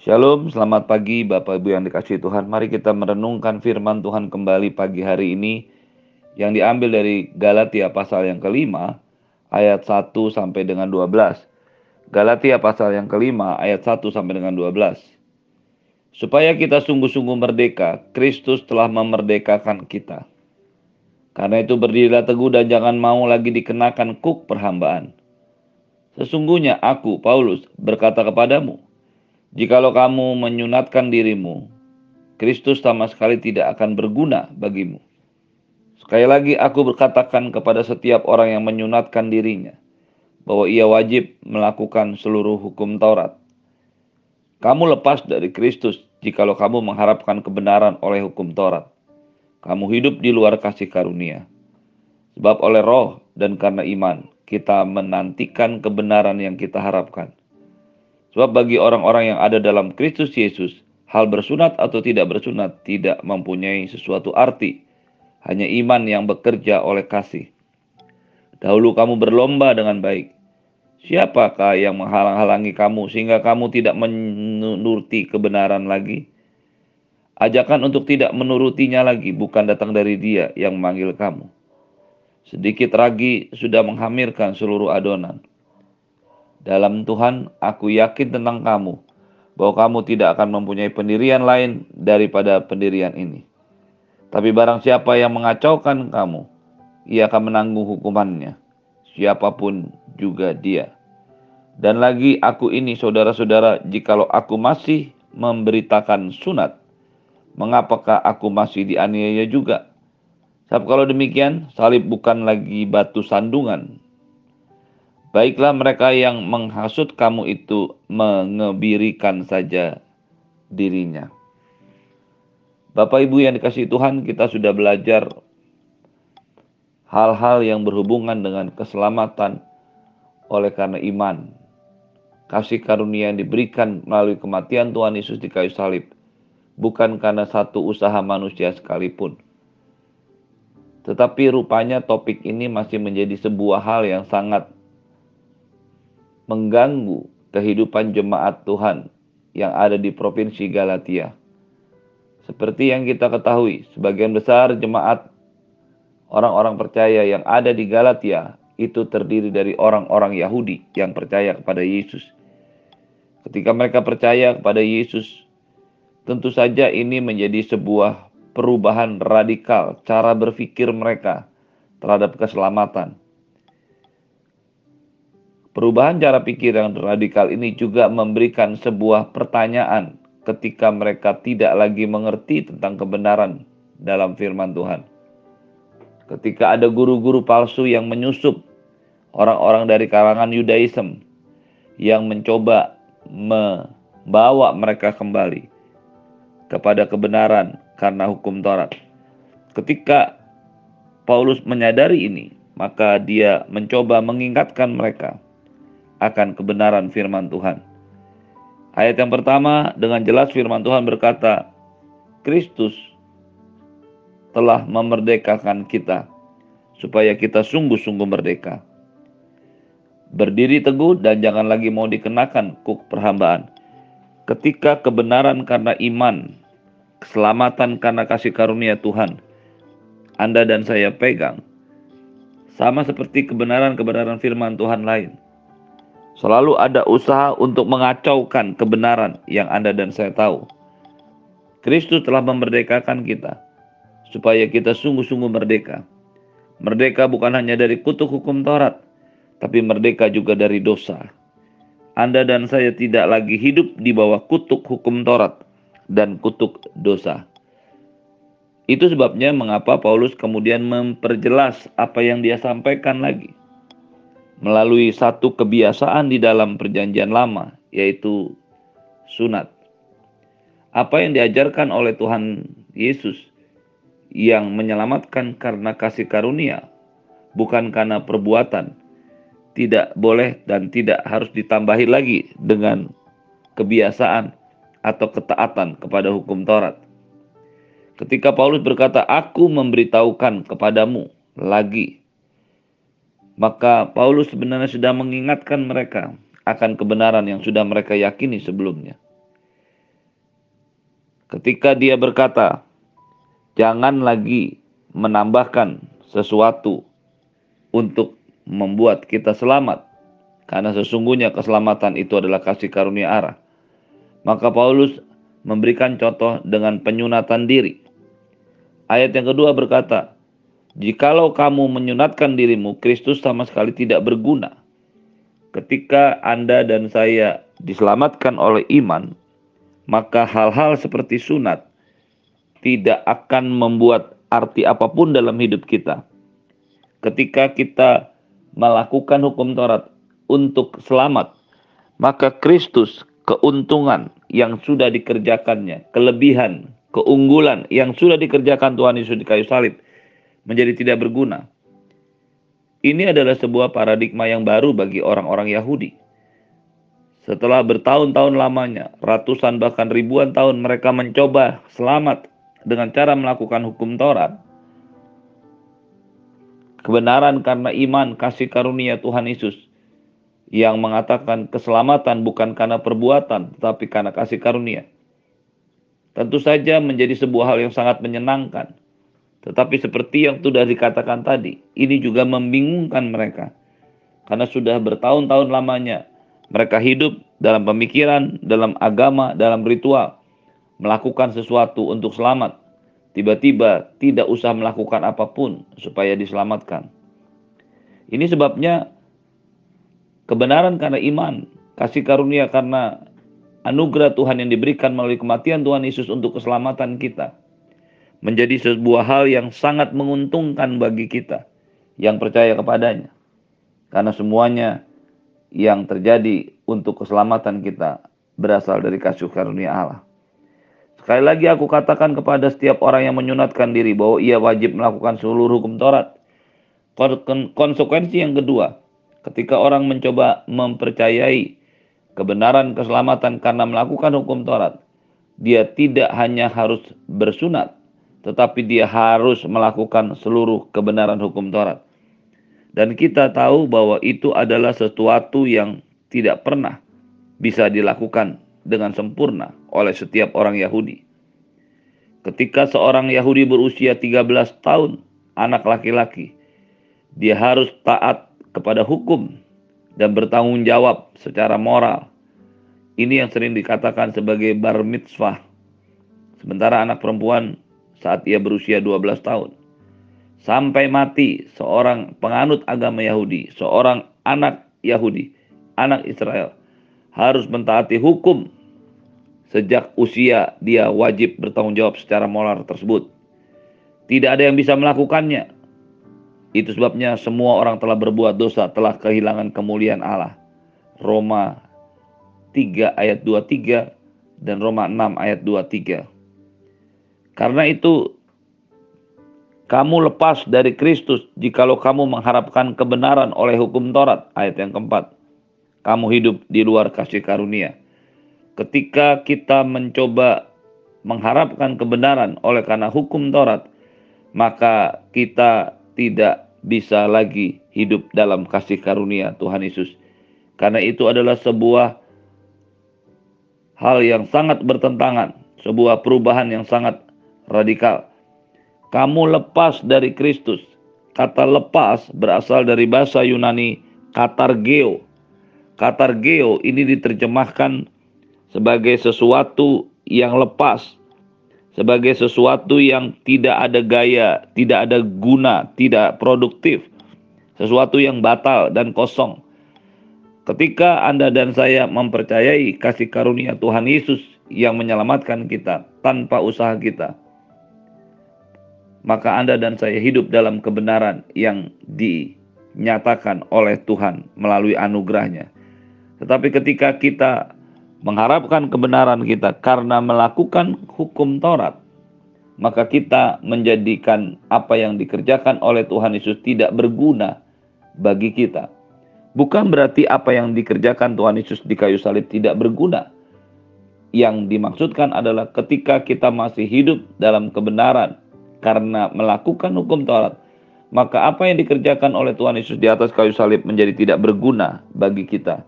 Shalom, selamat pagi Bapak Ibu yang dikasih Tuhan. Mari kita merenungkan firman Tuhan kembali pagi hari ini yang diambil dari Galatia pasal yang kelima ayat 1 sampai dengan 12. Galatia pasal yang kelima ayat 1 sampai dengan 12. Supaya kita sungguh-sungguh merdeka, Kristus telah memerdekakan kita. Karena itu berdirilah teguh dan jangan mau lagi dikenakan kuk perhambaan. Sesungguhnya aku, Paulus, berkata kepadamu, Jikalau kamu menyunatkan dirimu, Kristus sama sekali tidak akan berguna bagimu. Sekali lagi aku berkatakan kepada setiap orang yang menyunatkan dirinya bahwa ia wajib melakukan seluruh hukum Taurat. Kamu lepas dari Kristus jikalau kamu mengharapkan kebenaran oleh hukum Taurat. Kamu hidup di luar kasih karunia. Sebab oleh roh dan karena iman kita menantikan kebenaran yang kita harapkan. Sebab bagi orang-orang yang ada dalam Kristus Yesus, hal bersunat atau tidak bersunat tidak mempunyai sesuatu arti. Hanya iman yang bekerja oleh kasih. Dahulu kamu berlomba dengan baik. Siapakah yang menghalang-halangi kamu sehingga kamu tidak menuruti kebenaran lagi? Ajakan untuk tidak menurutinya lagi bukan datang dari dia yang memanggil kamu. Sedikit ragi sudah menghamirkan seluruh adonan. Dalam Tuhan, aku yakin tentang kamu, bahwa kamu tidak akan mempunyai pendirian lain daripada pendirian ini. Tapi barang siapa yang mengacaukan kamu, ia akan menanggung hukumannya, siapa pun juga dia. Dan lagi aku ini saudara-saudara, jikalau aku masih memberitakan sunat, mengapakah aku masih dianiaya juga? Sebab kalau demikian, salib bukan lagi batu sandungan, Baiklah mereka yang menghasut kamu itu mengebirikan saja dirinya. Bapak Ibu yang dikasih Tuhan, kita sudah belajar hal-hal yang berhubungan dengan keselamatan oleh karena iman. Kasih karunia yang diberikan melalui kematian Tuhan Yesus di kayu salib. Bukan karena satu usaha manusia sekalipun. Tetapi rupanya topik ini masih menjadi sebuah hal yang sangat mengganggu kehidupan jemaat Tuhan yang ada di provinsi Galatia. Seperti yang kita ketahui, sebagian besar jemaat orang-orang percaya yang ada di Galatia itu terdiri dari orang-orang Yahudi yang percaya kepada Yesus. Ketika mereka percaya kepada Yesus, tentu saja ini menjadi sebuah perubahan radikal cara berpikir mereka terhadap keselamatan. Perubahan cara pikir yang radikal ini juga memberikan sebuah pertanyaan ketika mereka tidak lagi mengerti tentang kebenaran dalam firman Tuhan. Ketika ada guru-guru palsu yang menyusup orang-orang dari kalangan Yudaism yang mencoba membawa mereka kembali kepada kebenaran karena hukum Taurat. Ketika Paulus menyadari ini, maka dia mencoba mengingatkan mereka akan kebenaran firman Tuhan. Ayat yang pertama dengan jelas firman Tuhan berkata, Kristus telah memerdekakan kita supaya kita sungguh-sungguh merdeka. Berdiri teguh dan jangan lagi mau dikenakan kuk perhambaan. Ketika kebenaran karena iman, keselamatan karena kasih karunia Tuhan, Anda dan saya pegang, sama seperti kebenaran-kebenaran firman Tuhan lain Selalu ada usaha untuk mengacaukan kebenaran yang Anda dan saya tahu. Kristus telah memerdekakan kita supaya kita sungguh-sungguh merdeka. Merdeka bukan hanya dari kutuk hukum Taurat, tapi merdeka juga dari dosa. Anda dan saya tidak lagi hidup di bawah kutuk hukum Taurat dan kutuk dosa. Itu sebabnya mengapa Paulus kemudian memperjelas apa yang dia sampaikan lagi melalui satu kebiasaan di dalam Perjanjian Lama, yaitu sunat. Apa yang diajarkan oleh Tuhan Yesus yang menyelamatkan karena kasih karunia, bukan karena perbuatan, tidak boleh dan tidak harus ditambahi lagi dengan kebiasaan atau ketaatan kepada hukum Taurat. Ketika Paulus berkata, "Aku memberitahukan kepadamu lagi maka Paulus sebenarnya sudah mengingatkan mereka akan kebenaran yang sudah mereka yakini sebelumnya. ketika dia berkata, "Jangan lagi menambahkan sesuatu untuk membuat kita selamat, karena sesungguhnya keselamatan itu adalah kasih karunia Allah." Maka Paulus memberikan contoh dengan penyunatan diri. Ayat yang kedua berkata, "Jikalau kamu menyunatkan dirimu, Kristus sama sekali tidak berguna." Ketika Anda dan saya diselamatkan oleh iman, maka hal-hal seperti sunat tidak akan membuat arti apa pun dalam hidup kita. Ketika kita melakukan hukum Taurat untuk selamat, maka Kristus keuntungan yang sudah dikerjakannya, kelebihan, keunggulan yang sudah dikerjakan Tuhan Yesus di kayu salib menjadi tidak berguna. Ini adalah sebuah paradigma yang baru bagi orang-orang Yahudi. Setelah bertahun-tahun lamanya, ratusan bahkan ribuan tahun mereka mencoba selamat dengan cara melakukan hukum Taurat. Kebenaran karena iman kasih karunia Tuhan Yesus yang mengatakan keselamatan bukan karena perbuatan tetapi karena kasih karunia. Tentu saja menjadi sebuah hal yang sangat menyenangkan. Tetapi seperti yang sudah dikatakan tadi, ini juga membingungkan mereka. Karena sudah bertahun-tahun lamanya mereka hidup dalam pemikiran, dalam agama, dalam ritual, melakukan sesuatu untuk selamat. Tiba-tiba tidak usah melakukan apa pun supaya diselamatkan. Ini sebabnya kebenaran karena iman, kasih karunia karena anugerah Tuhan yang diberikan melalui kematian Tuhan Yesus untuk keselamatan kita menjadi sebuah hal yang sangat menguntungkan bagi kita yang percaya kepadanya. Karena semuanya yang terjadi untuk keselamatan kita berasal dari kasih karunia Allah. Sekali lagi aku katakan kepada setiap orang yang menyunatkan diri bahwa ia wajib melakukan seluruh hukum Taurat. Konsekuensi yang kedua, ketika orang mencoba mempercayai kebenaran keselamatan karena melakukan hukum Taurat, dia tidak hanya harus bersunat, tetapi dia harus melakukan seluruh kebenaran hukum Taurat. Dan kita tahu bahwa itu adalah sesuatu yang tidak pernah bisa dilakukan dengan sempurna oleh setiap orang Yahudi. Ketika seorang Yahudi berusia 13 tahun, anak laki-laki, dia harus taat kepada hukum dan bertanggung jawab secara moral. Ini yang sering dikatakan sebagai bar mitzvah. Sementara anak perempuan saat ia berusia 12 tahun sampai mati seorang penganut agama Yahudi, seorang anak Yahudi, anak Israel harus mentaati hukum sejak usia dia wajib bertanggung jawab secara moral tersebut. Tidak ada yang bisa melakukannya. Itu sebabnya semua orang telah berbuat dosa, telah kehilangan kemuliaan Allah. Roma 3 ayat 23 dan Roma 6 ayat 23. Karena itu kamu lepas dari Kristus jikalau kamu mengharapkan kebenaran oleh hukum Taurat. Ayat yang keempat. Kamu hidup di luar kasih karunia. Ketika kita mencoba mengharapkan kebenaran oleh karena hukum Taurat, maka kita tidak bisa lagi hidup dalam kasih karunia Tuhan Yesus. Karena itu adalah sebuah hal yang sangat bertentangan, sebuah perubahan yang sangat radikal kamu lepas dari Kristus. Kata lepas berasal dari bahasa Yunani katargeo. Katargeo ini diterjemahkan sebagai sesuatu yang lepas, sebagai sesuatu yang tidak ada gaya, tidak ada guna, tidak produktif, sesuatu yang batal dan kosong. Ketika Anda dan saya mempercayai kasih karunia Tuhan Yesus yang menyelamatkan kita tanpa usaha kita, maka Anda dan saya hidup dalam kebenaran yang dinyatakan oleh Tuhan melalui anugerahnya. Tetapi ketika kita mengharapkan kebenaran kita karena melakukan hukum Taurat, maka kita menjadikan apa yang dikerjakan oleh Tuhan Yesus tidak berguna bagi kita. Bukan berarti apa yang dikerjakan Tuhan Yesus di kayu salib tidak berguna. Yang dimaksudkan adalah ketika kita masih hidup dalam kebenaran, karena melakukan hukum Taurat, maka apa yang dikerjakan oleh Tuhan Yesus di atas kayu salib menjadi tidak berguna bagi kita.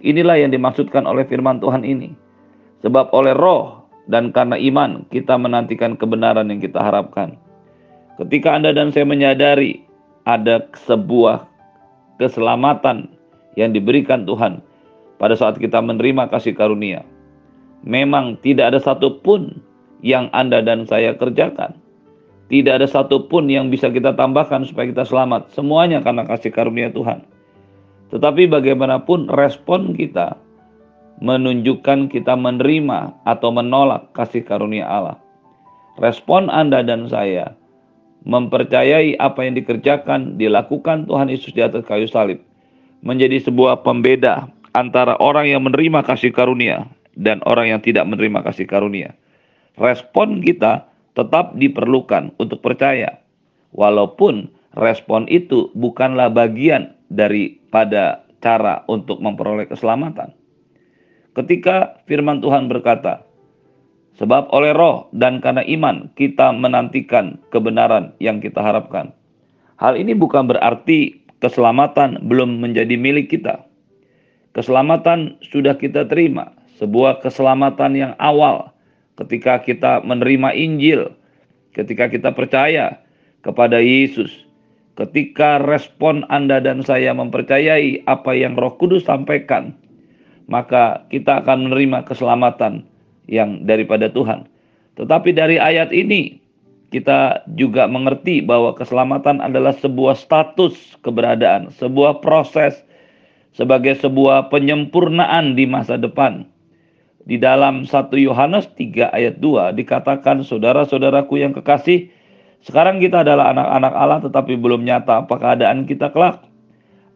Inilah yang dimaksudkan oleh firman Tuhan ini. Sebab oleh roh dan karena iman kita menantikan kebenaran yang kita harapkan. Ketika Anda dan saya menyadari ada sebuah keselamatan yang diberikan Tuhan pada saat kita menerima kasih karunia. Memang tidak ada satupun yang Anda dan saya kerjakan. Tidak ada satupun yang bisa kita tambahkan supaya kita selamat. Semuanya karena kasih karunia Tuhan. Tetapi bagaimanapun respon kita menunjukkan kita menerima atau menolak kasih karunia Allah. Respon Anda dan saya mempercayai apa yang dikerjakan, dilakukan Tuhan Yesus di atas kayu salib, menjadi sebuah pembeda antara orang yang menerima kasih karunia dan orang yang tidak menerima kasih karunia. Respon kita tetap diperlukan untuk percaya, walaupun respon itu bukanlah bagian daripada cara untuk memperoleh keselamatan. Ketika firman Tuhan berkata, Sebab oleh roh dan karena iman kita menantikan kebenaran yang kita harapkan. Hal ini bukan berarti keselamatan belum menjadi milik kita. Keselamatan sudah kita terima, sebuah keselamatan yang awal ketika kita menerima Injil, ketika kita percaya kepada Yesus, ketika respon Anda dan saya mempercayai apa yang Roh Kudus sampaikan, maka kita akan menerima keselamatan yang daripada Tuhan. Tetapi dari ayat ini kita juga mengerti bahwa keselamatan adalah sebuah status keberadaan, sebuah proses sebagai sebuah penyempurnaan di masa depan. Di dalam 1 Yohanes 3 ayat 2 dikatakan saudara-saudaraku yang kekasih, sekarang kita adalah anak-anak Allah tetapi belum nyata apa keadaan kita kelak.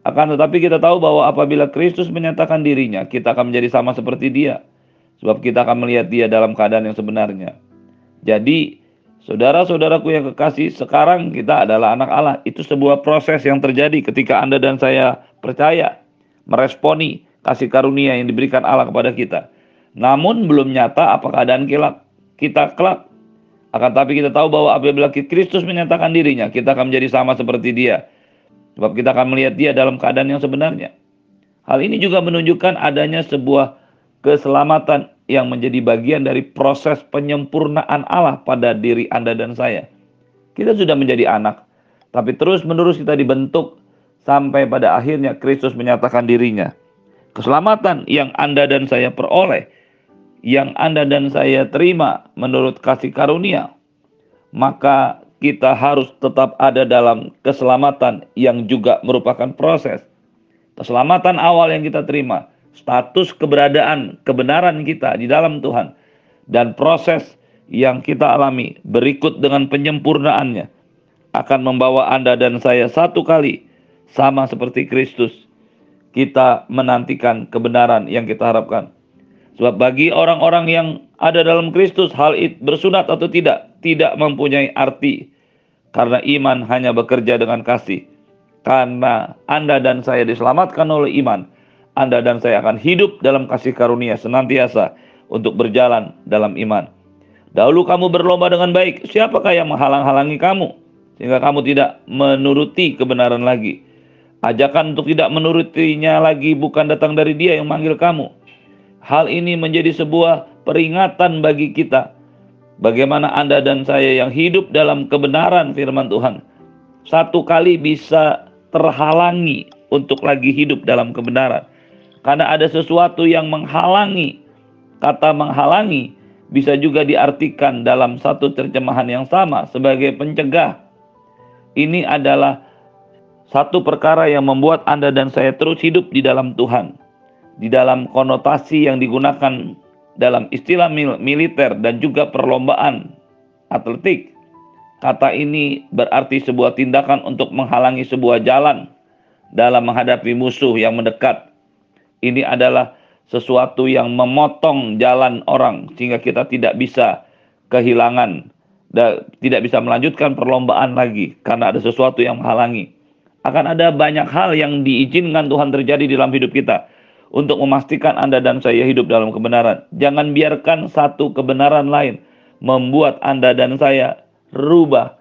Akan tetapi kita tahu bahwa apabila Kristus menyatakan dirinya, kita akan menjadi sama seperti dia Sebab kita akan melihat dia dalam keadaan yang sebenarnya. Jadi, saudara-saudaraku yang kekasih, sekarang kita adalah anak Allah. Itu sebuah proses yang terjadi ketika Anda dan saya percaya, meresponi kasih karunia yang diberikan Allah kepada kita. Namun belum nyata apa keadaan kelak kita kelak. Akan tapi kita tahu bahwa apabila Kristus menyatakan dirinya, kita akan menjadi sama seperti dia. Sebab kita akan melihat dia dalam keadaan yang sebenarnya. Hal ini juga menunjukkan adanya sebuah keselamatan yang menjadi bagian dari proses penyempurnaan Allah pada diri Anda dan saya. Kita sudah menjadi anak, tapi terus-menerus kita dibentuk sampai pada akhirnya Kristus menyatakan dirinya. Keselamatan yang Anda dan saya peroleh, yang Anda dan saya terima menurut kasih karunia, maka kita harus tetap ada dalam keselamatan yang juga merupakan proses. Keselamatan awal yang kita terima status keberadaan, kebenaran kita di dalam Tuhan, dan proses yang kita alami berikut dengan penyempurnaannya akan membawa Anda dan saya satu kali sama seperti Kristus. Kita menantikan kebenaran yang kita harapkan. Sebab bagi orang-orang yang ada dalam Kristus, hal itu bersunat atau tidak, tidak mempunyai arti. Karena iman hanya bekerja dengan kasih. Karena Anda dan saya diselamatkan oleh iman, anda dan saya akan hidup dalam kasih karunia senantiasa untuk berjalan dalam iman. Dahulu kamu berlomba dengan baik, siapakah yang menghalang-halangi kamu? Sehingga kamu tidak menuruti kebenaran lagi. Ajakan untuk tidak menurutinya lagi bukan datang dari dia yang manggil kamu. Hal ini menjadi sebuah peringatan bagi kita. Bagaimana Anda dan saya yang hidup dalam kebenaran firman Tuhan. Satu kali bisa terhalangi untuk lagi hidup dalam kebenaran karena ada sesuatu yang menghalangi. Kata menghalangi bisa juga diartikan dalam satu terjemahan yang sama sebagai pencegah. Ini adalah satu perkara yang membuat Anda dan saya terus hidup di dalam Tuhan. Di dalam konotasi yang digunakan dalam istilah militer dan juga perlombaan atletik. Kata ini berarti sebuah tindakan untuk menghalangi sebuah jalan dalam menghadapi musuh yang mendekat ini adalah sesuatu yang memotong jalan orang sehingga kita tidak bisa kehilangan tidak bisa melanjutkan perlombaan lagi karena ada sesuatu yang menghalangi. Akan ada banyak hal yang diizinkan Tuhan terjadi dalam hidup kita untuk memastikan Anda dan saya hidup dalam kebenaran. Jangan biarkan satu kebenaran lain membuat Anda dan saya rubah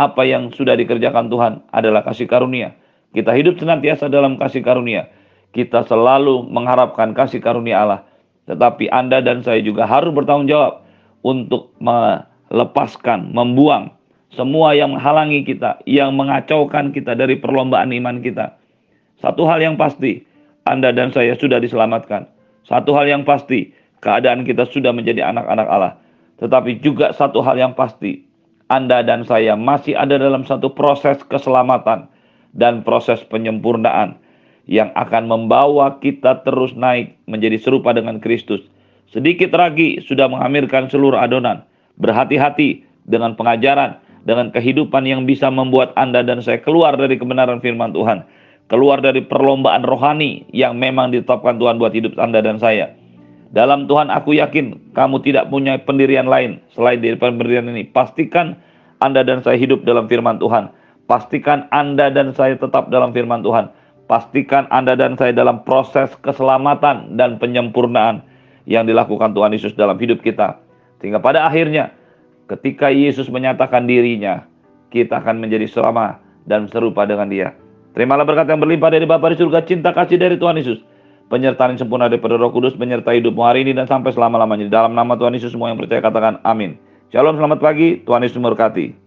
apa yang sudah dikerjakan Tuhan adalah kasih karunia. Kita hidup senantiasa dalam kasih karunia kita selalu mengharapkan kasih karunia Allah. Tetapi Anda dan saya juga harus bertanggung jawab untuk melepaskan, membuang semua yang menghalangi kita, yang mengacaukan kita dari perlombaan iman kita. Satu hal yang pasti, Anda dan saya sudah diselamatkan. Satu hal yang pasti, keadaan kita sudah menjadi anak-anak Allah. Tetapi juga satu hal yang pasti, Anda dan saya masih ada dalam satu proses keselamatan dan proses penyempurnaan yang akan membawa kita terus naik menjadi serupa dengan Kristus. Sedikit lagi sudah menghamirkan seluruh adonan. Berhati-hati dengan pengajaran, dengan kehidupan yang bisa membuat Anda dan saya keluar dari kebenaran firman Tuhan, keluar dari perlombaan rohani yang memang ditetapkan Tuhan buat hidup Anda dan saya. Dalam Tuhan aku yakin kamu tidak punya pendirian lain selain dari pendirian ini. Pastikan Anda dan saya hidup dalam firman Tuhan. Pastikan Anda dan saya tetap dalam firman Tuhan. Pastikan Anda dan saya dalam proses keselamatan dan penyempurnaan yang dilakukan Tuhan Yesus dalam hidup kita. Sehingga pada akhirnya Ketika Yesus menyatakan dirinya, kita akan menjadi selama dan serupa dengan dia. Terimalah berkat yang berlimpah dari Bapa di surga, cinta kasih dari Tuhan Yesus. Penyertaan yang sempurna daripada roh kudus menyertai hidupmu hari ini dan sampai selama-lamanya. Dalam nama Tuhan Yesus semua yang percaya katakan amin. Shalom, selamat pagi. Tuhan Yesus memberkati.